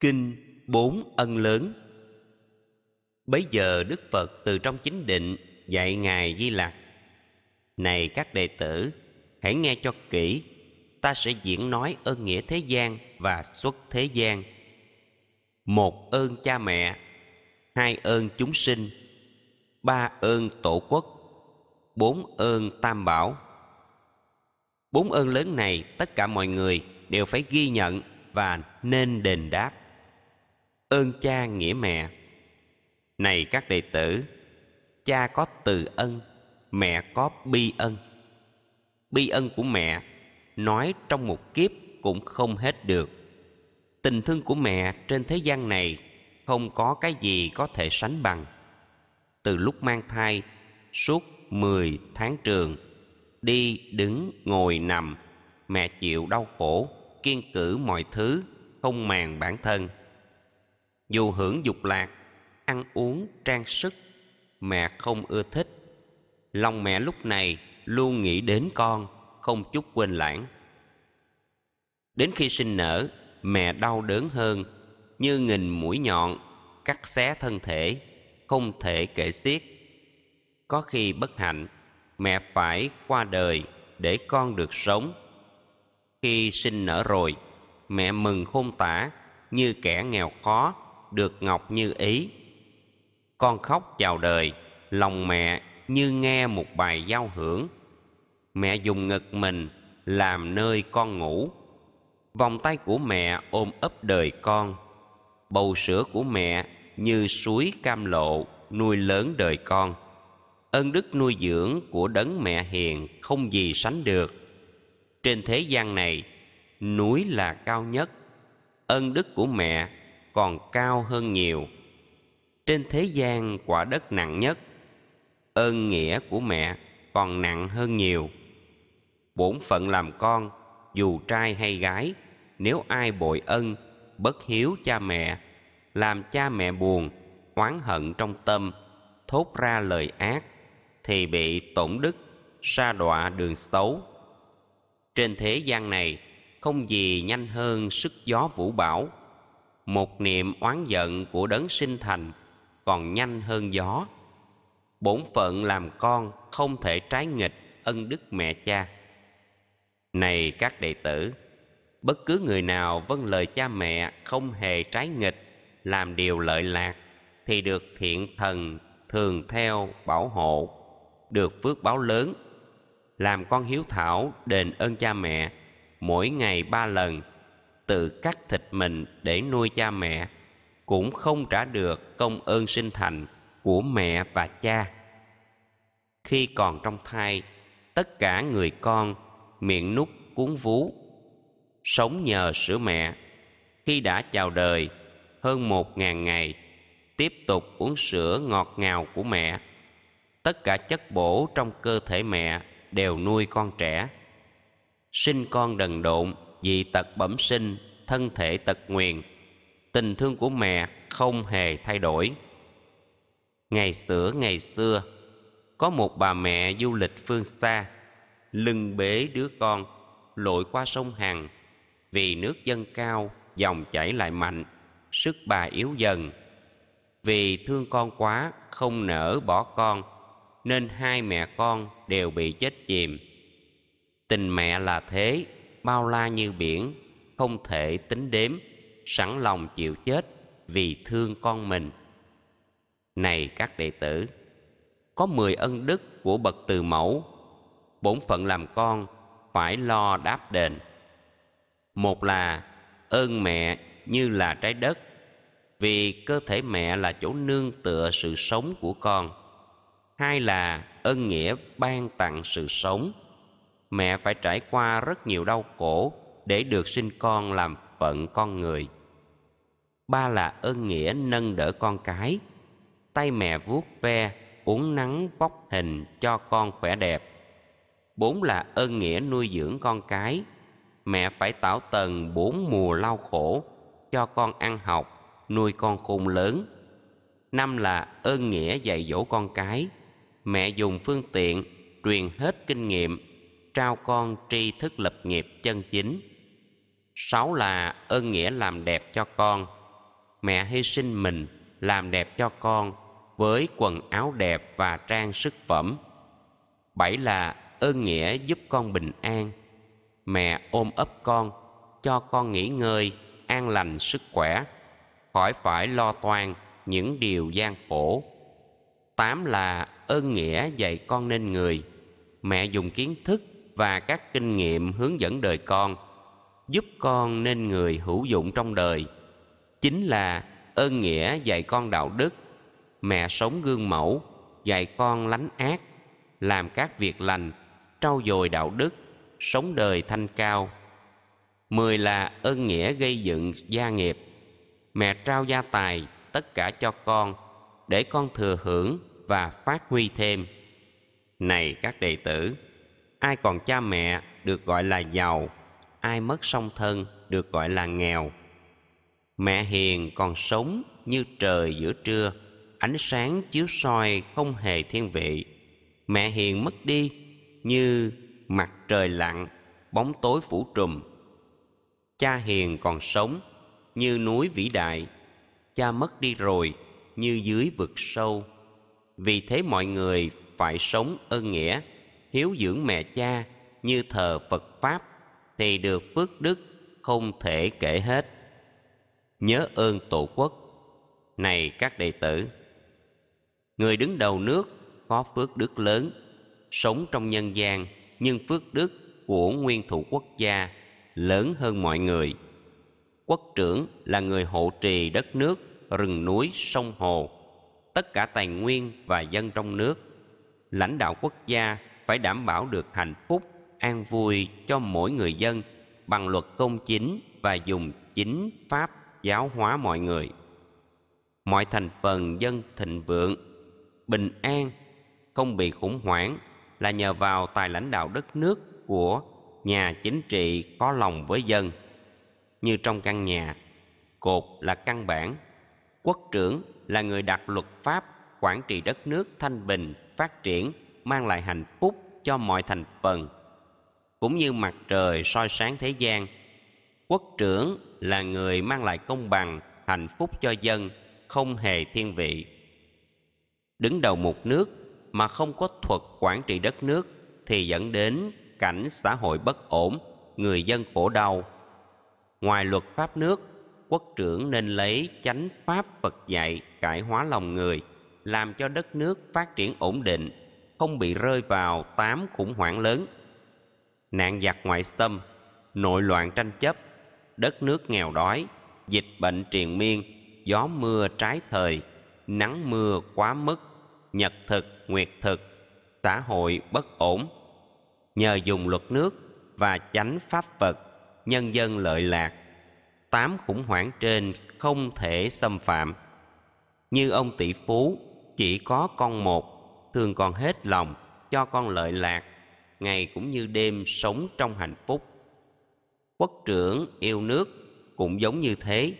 Kinh Bốn Ân Lớn. Bấy giờ Đức Phật từ trong chính định dạy Ngài Di Lặc Này các đệ tử, hãy nghe cho kỹ Ta sẽ diễn nói ơn nghĩa thế gian và xuất thế gian. Một ơn cha mẹ Hai ơn chúng sinh Ba ơn tổ quốc Bốn ơn tam bảo. Bốn ơn lớn này tất cả mọi người đều phải ghi nhận và nên đền đáp ơn cha nghĩa mẹ. Này các đệ tử, cha có từ ân, mẹ có bi ân. Bi ân của mẹ nói trong một kiếp cũng không hết được. Tình thương của mẹ trên thế gian này không có cái gì có thể sánh bằng. Từ lúc mang thai, suốt mười tháng trường, đi đứng ngồi nằm, mẹ chịu đau khổ, kiên cử mọi thứ, không màng bản thân dù hưởng dục lạc, ăn uống, trang sức, mẹ không ưa thích. Lòng mẹ lúc này luôn nghĩ đến con, không chút quên lãng. Đến khi sinh nở, mẹ đau đớn hơn, như nghìn mũi nhọn cắt xé thân thể, không thể kể xiết. Có khi bất hạnh, mẹ phải qua đời để con được sống. Khi sinh nở rồi, mẹ mừng khôn tả như kẻ nghèo khó được ngọc như ý. Con khóc chào đời, lòng mẹ như nghe một bài giao hưởng. Mẹ dùng ngực mình làm nơi con ngủ. Vòng tay của mẹ ôm ấp đời con. Bầu sữa của mẹ như suối cam lộ nuôi lớn đời con. Ân đức nuôi dưỡng của đấng mẹ hiền không gì sánh được. Trên thế gian này, núi là cao nhất. Ân đức của mẹ còn cao hơn nhiều. Trên thế gian quả đất nặng nhất, ơn nghĩa của mẹ còn nặng hơn nhiều. Bổn phận làm con, dù trai hay gái, nếu ai bội ân, bất hiếu cha mẹ, làm cha mẹ buồn, oán hận trong tâm, thốt ra lời ác, thì bị tổn đức, sa đọa đường xấu. Trên thế gian này, không gì nhanh hơn sức gió vũ bão một niệm oán giận của đấng sinh thành còn nhanh hơn gió. Bổn phận làm con không thể trái nghịch ân đức mẹ cha. Này các đệ tử, bất cứ người nào vâng lời cha mẹ không hề trái nghịch, làm điều lợi lạc thì được thiện thần thường theo bảo hộ, được phước báo lớn. Làm con hiếu thảo đền ơn cha mẹ mỗi ngày ba lần tự cắt thịt mình để nuôi cha mẹ, cũng không trả được công ơn sinh thành của mẹ và cha. Khi còn trong thai, tất cả người con miệng nút cuốn vú, sống nhờ sữa mẹ. Khi đã chào đời, hơn một ngàn ngày, tiếp tục uống sữa ngọt ngào của mẹ. Tất cả chất bổ trong cơ thể mẹ đều nuôi con trẻ. Sinh con đần độn vì tật bẩm sinh, thân thể tật nguyền. Tình thương của mẹ không hề thay đổi. Ngày xưa ngày xưa, có một bà mẹ du lịch phương xa, lưng bế đứa con, lội qua sông hằng. Vì nước dâng cao, dòng chảy lại mạnh, sức bà yếu dần. Vì thương con quá, không nỡ bỏ con, nên hai mẹ con đều bị chết chìm. Tình mẹ là thế bao la như biển, không thể tính đếm, sẵn lòng chịu chết vì thương con mình. Này các đệ tử, có mười ân đức của bậc từ mẫu, bổn phận làm con phải lo đáp đền. Một là ơn mẹ như là trái đất, vì cơ thể mẹ là chỗ nương tựa sự sống của con. Hai là ơn nghĩa ban tặng sự sống mẹ phải trải qua rất nhiều đau khổ để được sinh con làm phận con người. Ba là ơn nghĩa nâng đỡ con cái. Tay mẹ vuốt ve uống nắng vóc hình cho con khỏe đẹp. Bốn là ơn nghĩa nuôi dưỡng con cái. Mẹ phải tảo tần bốn mùa lau khổ cho con ăn học, nuôi con khôn lớn. Năm là ơn nghĩa dạy dỗ con cái. Mẹ dùng phương tiện, truyền hết kinh nghiệm trao con tri thức lập nghiệp chân chính. Sáu là ơn nghĩa làm đẹp cho con. Mẹ hy sinh mình làm đẹp cho con với quần áo đẹp và trang sức phẩm. Bảy là ơn nghĩa giúp con bình an. Mẹ ôm ấp con, cho con nghỉ ngơi, an lành sức khỏe, khỏi phải lo toan những điều gian khổ. Tám là ơn nghĩa dạy con nên người. Mẹ dùng kiến thức và các kinh nghiệm hướng dẫn đời con, giúp con nên người hữu dụng trong đời. Chính là ơn nghĩa dạy con đạo đức, mẹ sống gương mẫu, dạy con lánh ác, làm các việc lành, trau dồi đạo đức, sống đời thanh cao. Mười là ơn nghĩa gây dựng gia nghiệp. Mẹ trao gia tài tất cả cho con, để con thừa hưởng và phát huy thêm. Này các đệ tử ai còn cha mẹ được gọi là giàu, ai mất song thân được gọi là nghèo. Mẹ hiền còn sống như trời giữa trưa, ánh sáng chiếu soi không hề thiên vị. Mẹ hiền mất đi như mặt trời lặn, bóng tối phủ trùm. Cha hiền còn sống như núi vĩ đại, cha mất đi rồi như dưới vực sâu. Vì thế mọi người phải sống ơn nghĩa hiếu dưỡng mẹ cha như thờ phật pháp thì được phước đức không thể kể hết. Nhớ ơn tổ quốc. Này các đệ tử, người đứng đầu nước có phước đức lớn, sống trong nhân gian, nhưng phước đức của nguyên thủ quốc gia lớn hơn mọi người. Quốc trưởng là người hộ trì đất nước, rừng núi, sông hồ, tất cả tài nguyên và dân trong nước. Lãnh đạo quốc gia phải đảm bảo được hạnh phúc, an vui cho mỗi người dân bằng luật công chính và dùng chính pháp giáo hóa mọi người. Mọi thành phần dân thịnh vượng, bình an, không bị khủng hoảng là nhờ vào tài lãnh đạo đất nước của nhà chính trị có lòng với dân. Như trong căn nhà, cột là căn bản, quốc trưởng là người đặt luật pháp quản trị đất nước thanh bình, phát triển mang lại hạnh phúc cho mọi thành phần. Cũng như mặt trời soi sáng thế gian, quốc trưởng là người mang lại công bằng, hạnh phúc cho dân, không hề thiên vị. Đứng đầu một nước mà không có thuật quản trị đất nước thì dẫn đến cảnh xã hội bất ổn, người dân khổ đau. Ngoài luật pháp nước, quốc trưởng nên lấy chánh pháp phật dạy cải hóa lòng người, làm cho đất nước phát triển ổn định không bị rơi vào tám khủng hoảng lớn. Nạn giặc ngoại xâm, nội loạn tranh chấp, đất nước nghèo đói, dịch bệnh triền miên, gió mưa trái thời, nắng mưa quá mức, nhật thực, nguyệt thực, xã hội bất ổn. Nhờ dùng luật nước và chánh pháp phật, nhân dân lợi lạc, tám khủng hoảng trên không thể xâm phạm. Như ông tỷ phú, chỉ có con một thường còn hết lòng, cho con lợi lạc, ngày cũng như đêm sống trong hạnh phúc. Quốc trưởng yêu nước cũng giống như thế,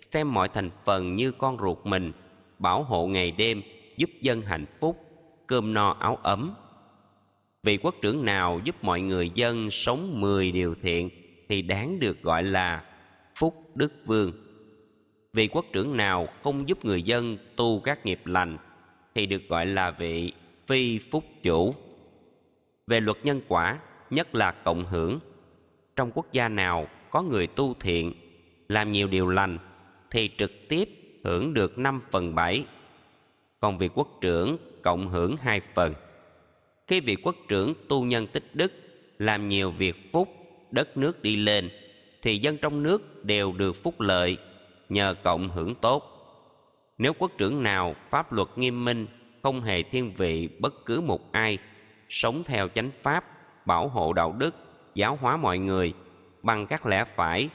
xem mọi thành phần như con ruột mình, bảo hộ ngày đêm, giúp dân hạnh phúc, cơm no áo ấm. Vị quốc trưởng nào giúp mọi người dân sống mười điều thiện thì đáng được gọi là phúc đức vương. Vị quốc trưởng nào không giúp người dân tu các nghiệp lành thì được gọi là vị phi phúc chủ. Về luật nhân quả, nhất là cộng hưởng. Trong quốc gia nào có người tu thiện, làm nhiều điều lành, thì trực tiếp hưởng được năm phần bảy. Còn vị quốc trưởng cộng hưởng hai phần. Khi vị quốc trưởng tu nhân tích đức, làm nhiều việc phúc, đất nước đi lên, thì dân trong nước đều được phúc lợi nhờ cộng hưởng tốt. Nếu quốc trưởng nào pháp luật nghiêm minh không hề thiên vị bất cứ một ai, sống theo chánh pháp, bảo hộ đạo đức, giáo hóa mọi người. Bằng các lẽ phải,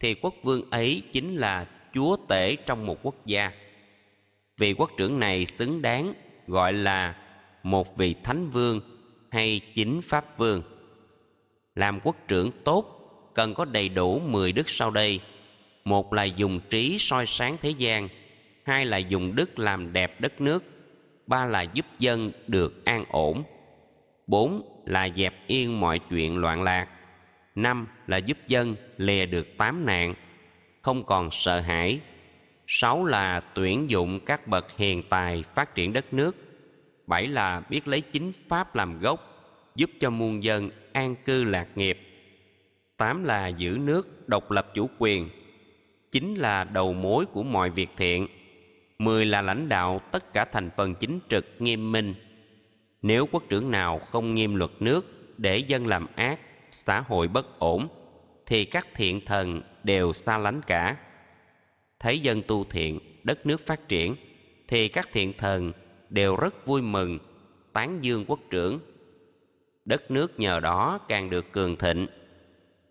thì quốc vương ấy chính là chúa tể trong một quốc gia. Vị quốc trưởng này xứng đáng gọi là một vị thánh vương hay chính pháp vương. Làm quốc trưởng tốt, cần có đầy đủ mười đức sau đây. Một là dùng trí soi sáng thế gian, hai là dùng đức làm đẹp đất nước ba là giúp dân được an ổn. Bốn là dẹp yên mọi chuyện loạn lạc. Năm là giúp dân lìa được tám nạn, không còn sợ hãi. Sáu là tuyển dụng các bậc hiền tài phát triển đất nước. Bảy là biết lấy chính pháp làm gốc, giúp cho muôn dân an cư lạc nghiệp. Tám là giữ nước độc lập chủ quyền. Chín là đầu mối của mọi việc thiện mười là lãnh đạo tất cả thành phần chính trực nghiêm minh. Nếu quốc trưởng nào không nghiêm luật nước để dân làm ác, xã hội bất ổn, thì các thiện thần đều xa lánh cả. Thấy dân tu thiện, đất nước phát triển, thì các thiện thần đều rất vui mừng, tán dương quốc trưởng. Đất nước nhờ đó càng được cường thịnh.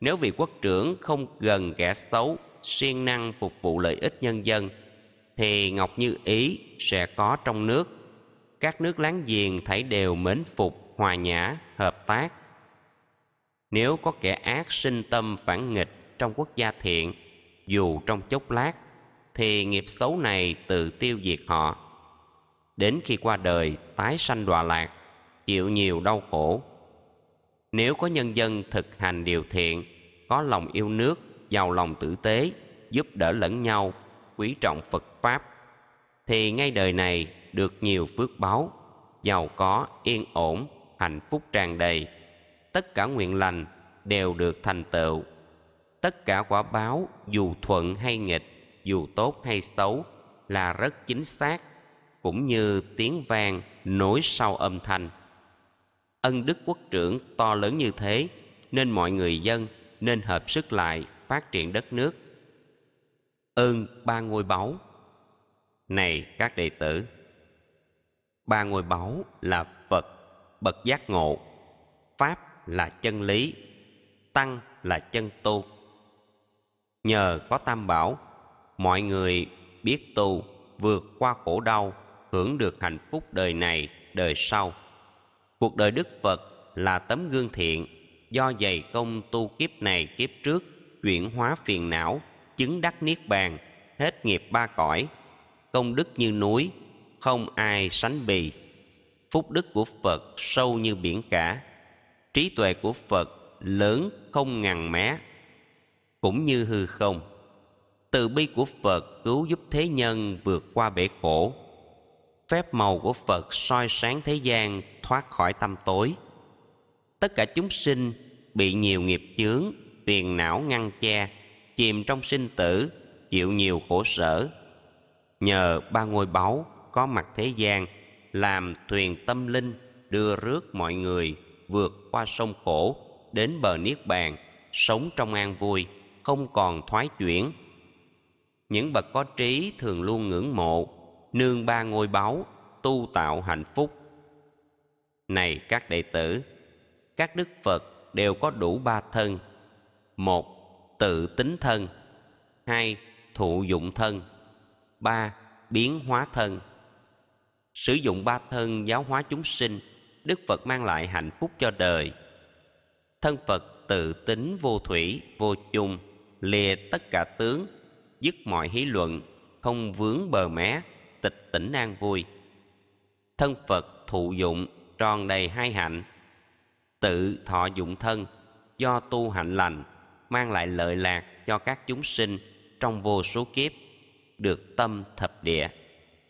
Nếu vị quốc trưởng không gần kẻ xấu, siêng năng phục vụ lợi ích nhân dân thì ngọc như ý sẽ có trong nước. Các nước láng giềng thảy đều mến phục, hòa nhã, hợp tác. Nếu có kẻ ác sinh tâm phản nghịch trong quốc gia thiện, dù trong chốc lát, thì nghiệp xấu này tự tiêu diệt họ. Đến khi qua đời, tái sanh đọa lạc, chịu nhiều đau khổ. Nếu có nhân dân thực hành điều thiện, có lòng yêu nước, giàu lòng tử tế, giúp đỡ lẫn nhau quý trọng phật pháp, thì ngay đời này được nhiều phước báu giàu có, yên ổn, hạnh phúc tràn đầy. Tất cả nguyện lành đều được thành tựu. Tất cả quả báo, dù thuận hay nghịch, dù tốt hay xấu, là rất chính xác, cũng như tiếng vang nối sau âm thanh. Ân đức quốc trưởng to lớn như thế, nên mọi người dân nên hợp sức lại phát triển đất nước ơn ba ngôi báu. Này các đệ tử, ba ngôi báu là phật, bậc giác ngộ. Pháp là chân lý, tăng là chân tu. Nhờ có tam bảo, mọi người biết tu vượt qua khổ đau, hưởng được hạnh phúc đời này, đời sau. Cuộc đời đức phật là tấm gương thiện do dày công tu kiếp này kiếp trước chuyển hóa phiền não chứng đắc niết bàn, hết nghiệp ba cõi, công đức như núi, không ai sánh bì. Phúc đức của phật sâu như biển cả, trí tuệ của phật lớn không ngằn mé, cũng như hư không. Từ bi của phật cứu giúp thế nhân vượt qua bể khổ. Phép màu của phật soi sáng thế gian thoát khỏi tâm tối. Tất cả chúng sinh bị nhiều nghiệp chướng, phiền não ngăn che chìm trong sinh tử, chịu nhiều khổ sở. Nhờ ba ngôi báu có mặt thế gian, làm thuyền tâm linh, đưa rước mọi người vượt qua sông khổ, đến bờ niết bàn, sống trong an vui, không còn thoái chuyển. Những bậc có trí thường luôn ngưỡng mộ, nương ba ngôi báu, tu tạo hạnh phúc. Này các đệ tử, các đức phật đều có đủ ba thân. Một tự tính thân. Hai, thụ dụng thân. Ba, biến hóa thân. Sử dụng ba thân giáo hóa chúng sinh, đức phật mang lại hạnh phúc cho đời. Thân phật tự tính vô thủy, vô chung, lìa tất cả tướng, dứt mọi hí luận, không vướng bờ mé, tịch tỉnh an vui. Thân phật thụ dụng, tròn đầy hai hạnh. Tự thọ dụng thân, do tu hạnh lành mang lại lợi lạc cho các chúng sinh trong vô số kiếp, được tâm thập địa,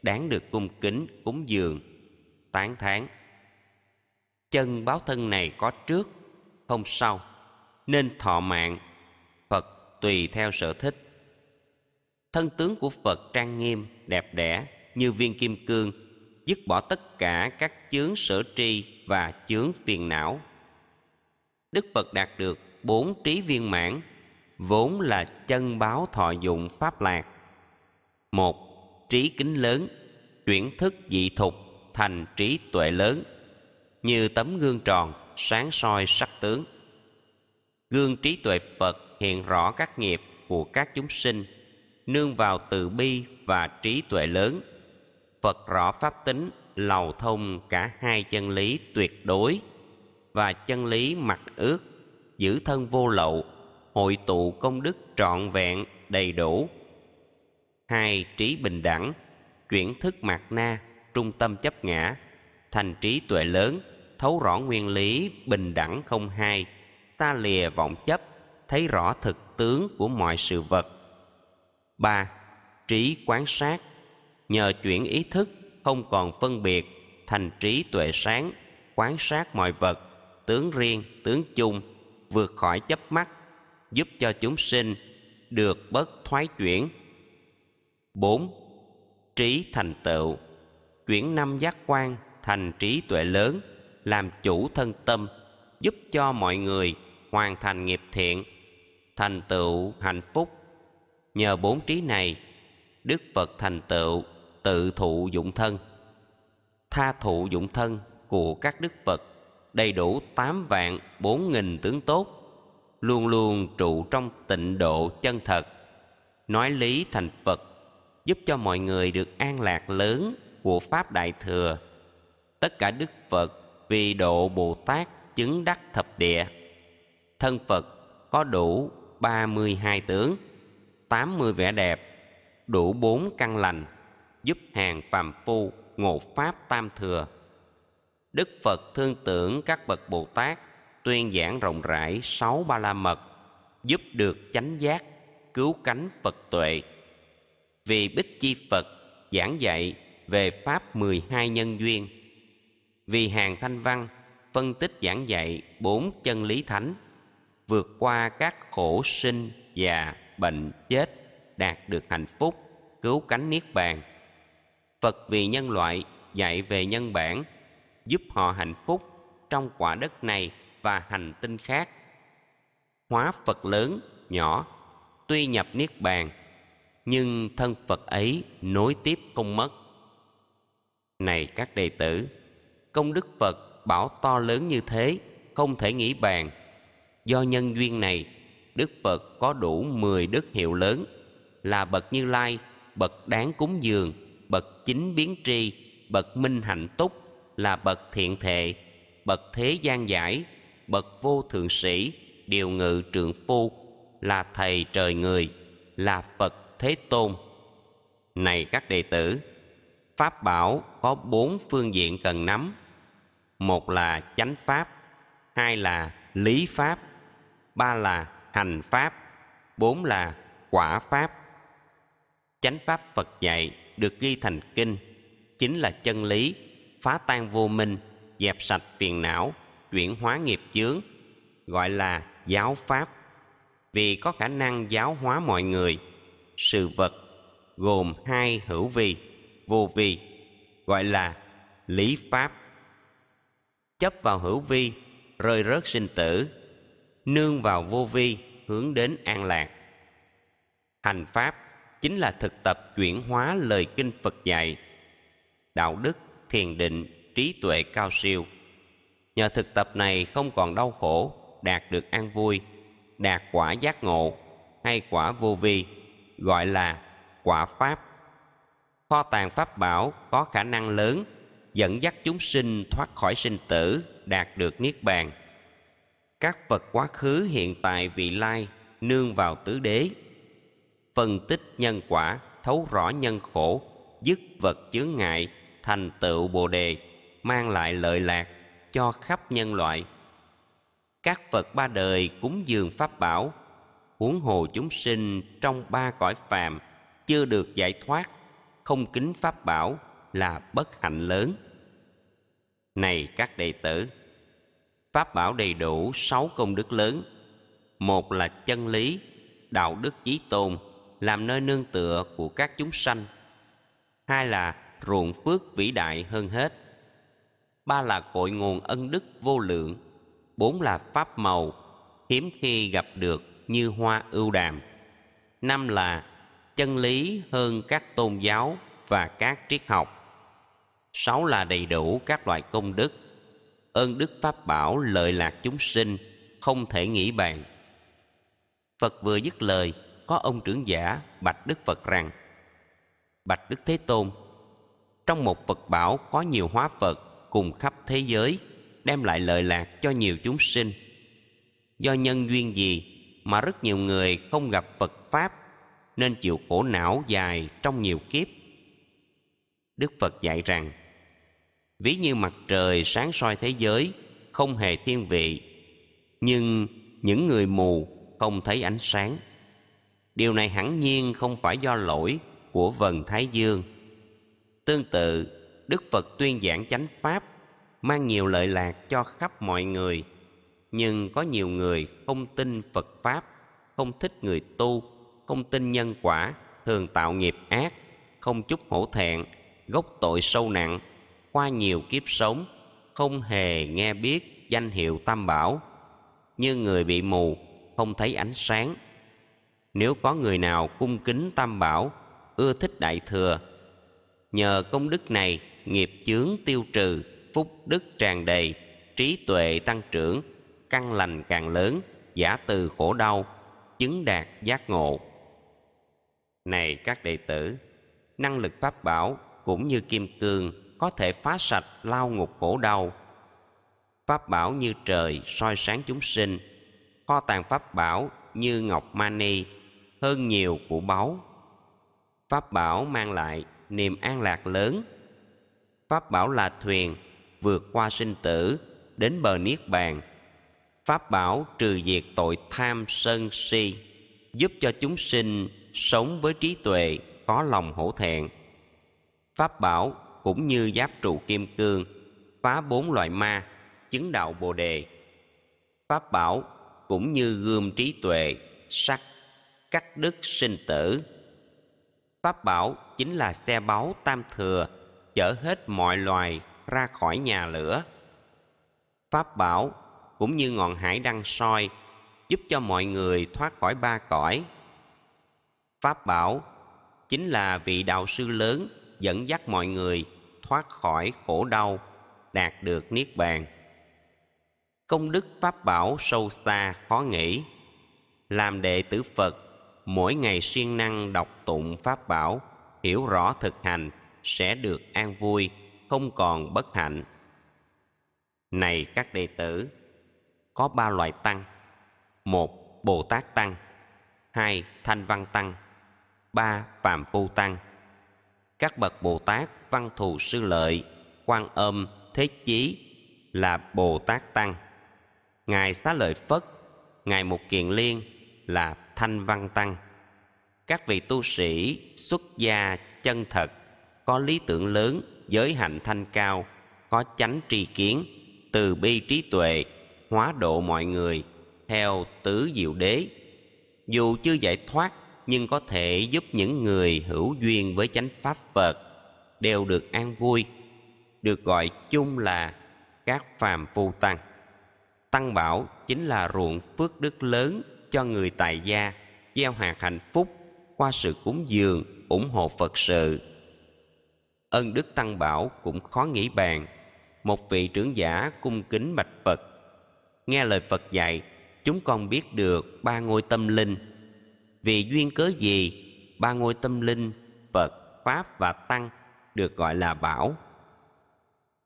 đáng được cung kính cúng dường, tán thán. Chân báo thân này có trước, không sau, nên thọ mạng, phật tùy theo sở thích. Thân tướng của phật trang nghiêm, đẹp đẽ như viên kim cương, dứt bỏ tất cả các chướng sở tri và chướng phiền não. Đức phật đạt được bốn trí viên mãn, vốn là chân báo thọ dụng pháp lạc. Một, trí kính lớn, chuyển thức dị thục thành trí tuệ lớn, như tấm gương tròn sáng soi sắc tướng. Gương trí tuệ phật hiện rõ các nghiệp của các chúng sinh, nương vào từ bi và trí tuệ lớn. Phật rõ pháp tính, lầu thông cả hai chân lý tuyệt đối và chân lý mặc ước giữ thân vô lậu, hội tụ công đức trọn vẹn, đầy đủ. Hai, trí bình đẳng, chuyển thức mạt na, trung tâm chấp ngã, thành trí tuệ lớn, thấu rõ nguyên lý bình đẳng không hai, xa lìa vọng chấp, thấy rõ thực tướng của mọi sự vật. Ba, trí quán sát, nhờ chuyển ý thức không còn phân biệt thành trí tuệ sáng, quán sát mọi vật, tướng riêng, tướng chung vượt khỏi chấp mắt, giúp cho chúng sinh được bớt thoái chuyển. 4. Trí thành tựu. Chuyển năm giác quan thành trí tuệ lớn, Làm chủ thân tâm, Giúp cho mọi người hoàn thành nghiệp thiện, Thành tựu hạnh phúc. Nhờ bốn trí này, Đức Phật thành tựu tự thụ dụng thân, Tha thụ dụng thân của các Đức Phật. Đầy đủ tám vạn bốn nghìn tướng tốt, Luôn luôn trụ trong tịnh độ chân thật. Nói lý thành Phật, giúp cho mọi người được an lạc lớn của pháp đại thừa. Tất cả đức phật vì độ bồ tát chứng đắc thập địa. Thân phật có đủ ba mươi hai tướng, tám mươi vẻ đẹp, đủ bốn căn lành, giúp hàng phàm phu ngộ pháp tam thừa đức phật thương tưởng các bậc bồ tát tuyên giảng rộng rãi sáu ba la mật giúp được chánh giác cứu cánh phật tuệ vì Bích Chi Phật giảng dạy về Pháp 12 nhân duyên. Vì hàng thanh văn phân tích giảng dạy bốn chân lý thánh, vượt qua các khổ sinh, già, bệnh, chết, đạt được hạnh phúc, cứu cánh niết bàn. Phật vì nhân loại dạy về nhân bản, giúp họ hạnh phúc trong quả đất này và hành tinh khác. Hóa Phật lớn, nhỏ, tuy nhập niết bàn nhưng thân Phật ấy nối tiếp không mất. Này các đệ tử, công đức Phật bảo to lớn như thế, không thể nghĩ bàn. Do nhân duyên này, Đức Phật có đủ mười đức hiệu lớn là bậc Như Lai, bậc đáng cúng dường, bậc chính biến tri, bậc minh hạnh túc, là bậc thiện thệ, bậc thế gian giải, bậc vô thượng sĩ, điều ngự trượng phu, là thầy trời người, là Phật Thế Tôn. Này các đệ tử Pháp bảo có bốn phương diện cần nắm. Một là chánh pháp Hai là lý pháp Ba là hành pháp Bốn là quả pháp. Chánh pháp Phật dạy được ghi thành kinh Chính là chân lý. Phá tan vô minh, Dẹp sạch phiền não, Chuyển hóa nghiệp chướng, Gọi là giáo pháp. Vì có khả năng giáo hóa mọi người, sự vật gồm hai hữu vi, vô vi, gọi là lý pháp. Chấp vào hữu vi, rơi rớt sinh tử, nương vào vô vi, hướng đến an lạc. Hành pháp chính là thực tập chuyển hóa lời kinh phật dạy, đạo đức thiền định trí tuệ cao siêu. Nhờ thực tập này không còn đau khổ, đạt được an vui, đạt quả giác ngộ hay quả vô vi, gọi là quả pháp. Kho tàng pháp bảo có khả năng lớn, dẫn dắt chúng sinh thoát khỏi sinh tử, đạt được niết bàn. Các phật quá khứ hiện tại vị lai nương vào tứ đế. Phân tích nhân quả, thấu rõ nhân khổ, dứt vật chướng ngại thành tựu bồ đề, mang lại lợi lạc cho khắp nhân loại. Các phật ba đời cúng dường pháp bảo, huống hồ chúng sinh trong ba cõi phàm chưa được giải thoát, không kính pháp bảo là bất hạnh lớn. Này các đệ tử, pháp bảo đầy đủ sáu công đức lớn. Một là chân lý, đạo đức chí tôn, làm nơi nương tựa của các chúng sanh. Hai là ruộng phước vĩ đại hơn hết. Ba là cội nguồn ân đức vô lượng, bốn là pháp màu hiếm khi gặp được như hoa ưu đàm, năm là chân lý hơn các tôn giáo và các triết học, sáu là đầy đủ các loại công đức. Ơn đức pháp bảo lợi lạc chúng sinh không thể nghĩ bàn. Phật vừa dứt lời, có ông trưởng giả bạch đức phật rằng, bạch đức thế tôn trong một phật bảo có nhiều hóa phật cùng khắp thế giới đem lại lợi lạc cho nhiều chúng sinh do nhân duyên gì mà rất nhiều người không gặp Phật Pháp nên chịu khổ não dài trong nhiều kiếp. Đức Phật dạy rằng, ví như mặt trời sáng soi thế giới, không hề thiên vị, nhưng những người mù không thấy ánh sáng. Điều này hẳn nhiên không phải do lỗi của vần thái dương tương tự, đức phật tuyên giảng chánh pháp, mang nhiều lợi lạc cho khắp mọi người. Nhưng có nhiều người không tin phật pháp, không thích người tu, không tin nhân quả, thường tạo nghiệp ác, không chút hổ thẹn, gốc tội sâu nặng, qua nhiều kiếp sống, không hề nghe biết danh hiệu tam bảo. Như người bị mù, không thấy ánh sáng. Nếu có người nào cung kính tam bảo, ưa thích đại thừa nhờ công đức này, nghiệp chướng tiêu trừ, phúc đức tràn đầy, trí tuệ tăng trưởng, căn lành càng lớn, giả từ khổ đau, chứng đạt giác ngộ. Này các đệ tử, năng lực pháp bảo cũng như kim cương có thể phá sạch lao ngục khổ đau. Pháp bảo như trời soi sáng chúng sinh, kho tàng pháp bảo như ngọc mani hơn nhiều của báu. Pháp bảo mang lại niềm an lạc lớn. Pháp bảo là thuyền, vượt qua sinh tử, đến bờ niết bàn. Pháp bảo trừ diệt tội tham sân si, giúp cho chúng sinh sống với trí tuệ, có lòng hổ thẹn. Pháp bảo cũng như giáp trụ kim cương, phá bốn loại ma, chứng đạo bồ đề. Pháp bảo cũng như gươm trí tuệ, sắc, cắt đứt sinh tử pháp bảo chính là xe báu tam thừa chở hết mọi loài ra khỏi nhà lửa. Pháp bảo cũng như ngọn hải đăng soi giúp cho mọi người thoát khỏi ba cõi. Pháp bảo chính là vị đạo sư lớn dẫn dắt mọi người thoát khỏi khổ đau đạt được niết bàn. Công đức pháp bảo sâu xa khó nghĩ, làm đệ tử phật mỗi ngày siêng năng đọc tụng pháp bảo, hiểu rõ thực hành, sẽ được an vui, không còn bất hạnh. Này các đệ tử, có ba loại tăng. Một, bồ tát tăng. Hai, thanh văn tăng. Ba phạm phu tăng. Các bậc bồ tát văn thù sư lợi, quan âm, thế chí là bồ tát tăng. Ngài xá lợi phất, ngài mục kiền liên là thanh văn tăng. Các vị tu sĩ, xuất gia, chân thật, có lý tưởng lớn, giới hạnh thanh cao, có chánh tri kiến, từ bi trí tuệ, hóa độ mọi người, theo tứ diệu đế. Dù chưa giải thoát, nhưng có thể giúp những người hữu duyên với chánh pháp phật đều được an vui, được gọi chung là các phàm phu tăng. Tăng bảo chính là ruộng phước đức lớn cho người tài gia, gieo hạt hạnh phúc qua sự cúng dường, ủng hộ phật sự. Ân đức tăng bảo cũng khó nghĩ bàn, một vị trưởng giả cung kính bạch phật. Nghe lời phật dạy, chúng con biết được ba ngôi tâm linh. Vì duyên cớ gì, ba ngôi tâm linh, phật, pháp và tăng được gọi là bảo?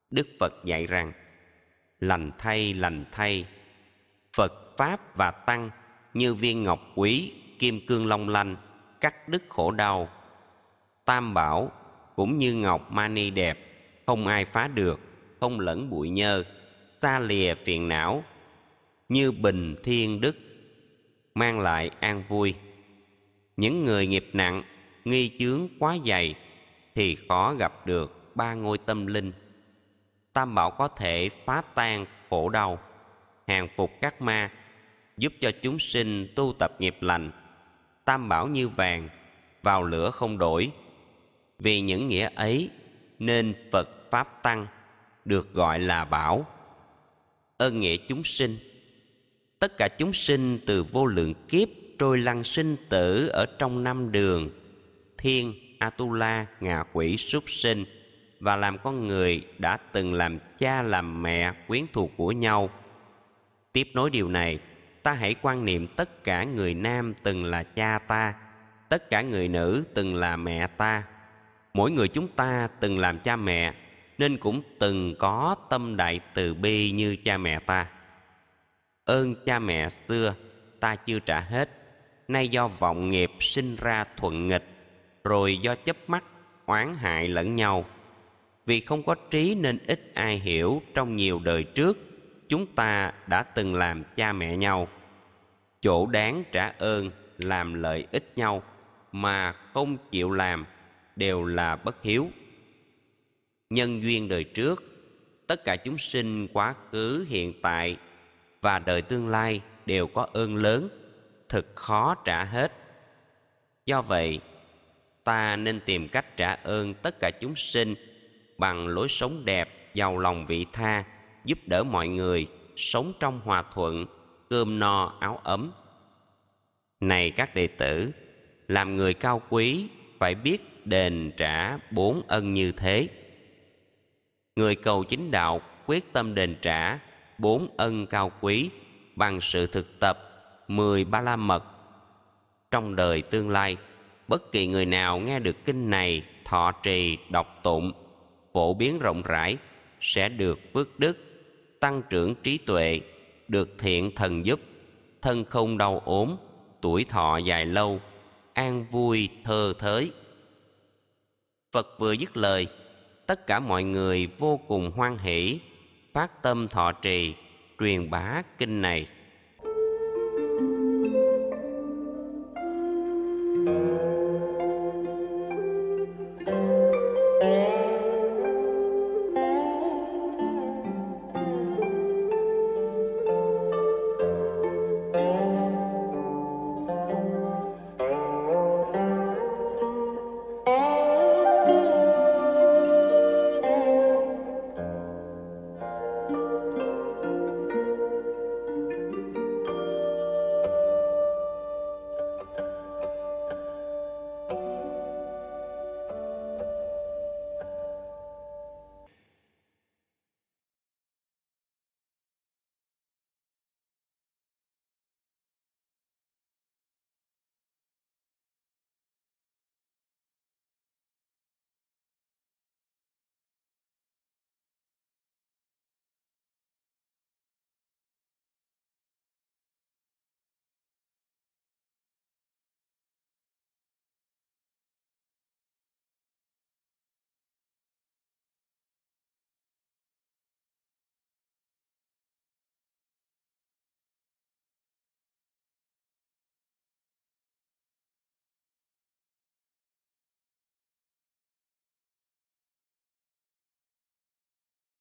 Đức phật dạy rằng, lành thay lành thay, phật, pháp và tăng như viên ngọc quý, kim cương long lanh, cắt đứt khổ đau. Tam bảo cũng như ngọc mani đẹp, không ai phá được, không lẫn bụi nhơ xa lìa phiền não, như bình thiên đức, mang lại an vui. Những người nghiệp nặng, nghi chướng quá dày, thì khó gặp được ba ngôi tâm linh. Tam bảo có thể phá tan khổ đau, hàng phục các ma giúp cho chúng sinh tu tập nghiệp lành. Tam bảo như vàng, vào lửa không đổi. Vì những nghĩa ấy nên phật pháp tăng được gọi là bảo. Ơn nghĩa chúng sinh. Tất cả chúng sinh từ vô lượng kiếp trôi lăn sinh tử ở trong năm đường, thiên atula, ngạ quỷ, súc sinh, và làm con người đã từng làm cha làm mẹ quyến thuộc của nhau. Tiếp nối điều này ta hãy quan niệm tất cả người nam từng là cha ta, tất cả người nữ từng là mẹ ta. Mỗi người chúng ta từng làm cha mẹ, nên cũng từng có tâm đại từ bi như cha mẹ ta. Ơn cha mẹ xưa, ta chưa trả hết. Nay do vọng nghiệp sinh ra thuận nghịch, rồi do chấp mắt oán hại lẫn nhau. Vì không có trí nên ít ai hiểu trong nhiều đời trước chúng ta đã từng làm cha mẹ nhau. Chỗ đáng trả ơn, làm lợi ích nhau mà không chịu làm đều là bất hiếu. Nhân duyên đời trước, tất cả chúng sinh quá khứ, hiện tại và đời tương lai đều có ơn lớn thực khó trả hết. Do vậy, ta nên tìm cách trả ơn tất cả chúng sinh bằng lối sống đẹp, giàu lòng vị tha giúp đỡ mọi người sống trong hòa thuận, cơm no, áo ấm. Này các đệ tử, làm người cao quý phải biết đền trả bốn ân như thế. Người cầu chính đạo quyết tâm đền trả bốn ân cao quý bằng sự thực tập mười ba la mật. Trong đời tương lai, bất kỳ người nào nghe được kinh này thọ trì đọc tụng, phổ biến rộng rãi sẽ được phước đức tăng trưởng trí tuệ, được thiện thần giúp, thân không đau ốm, tuổi thọ dài lâu, an vui thơ thới. Phật vừa dứt lời, tất cả mọi người vô cùng hoan hỷ, phát tâm thọ trì, truyền bá kinh này.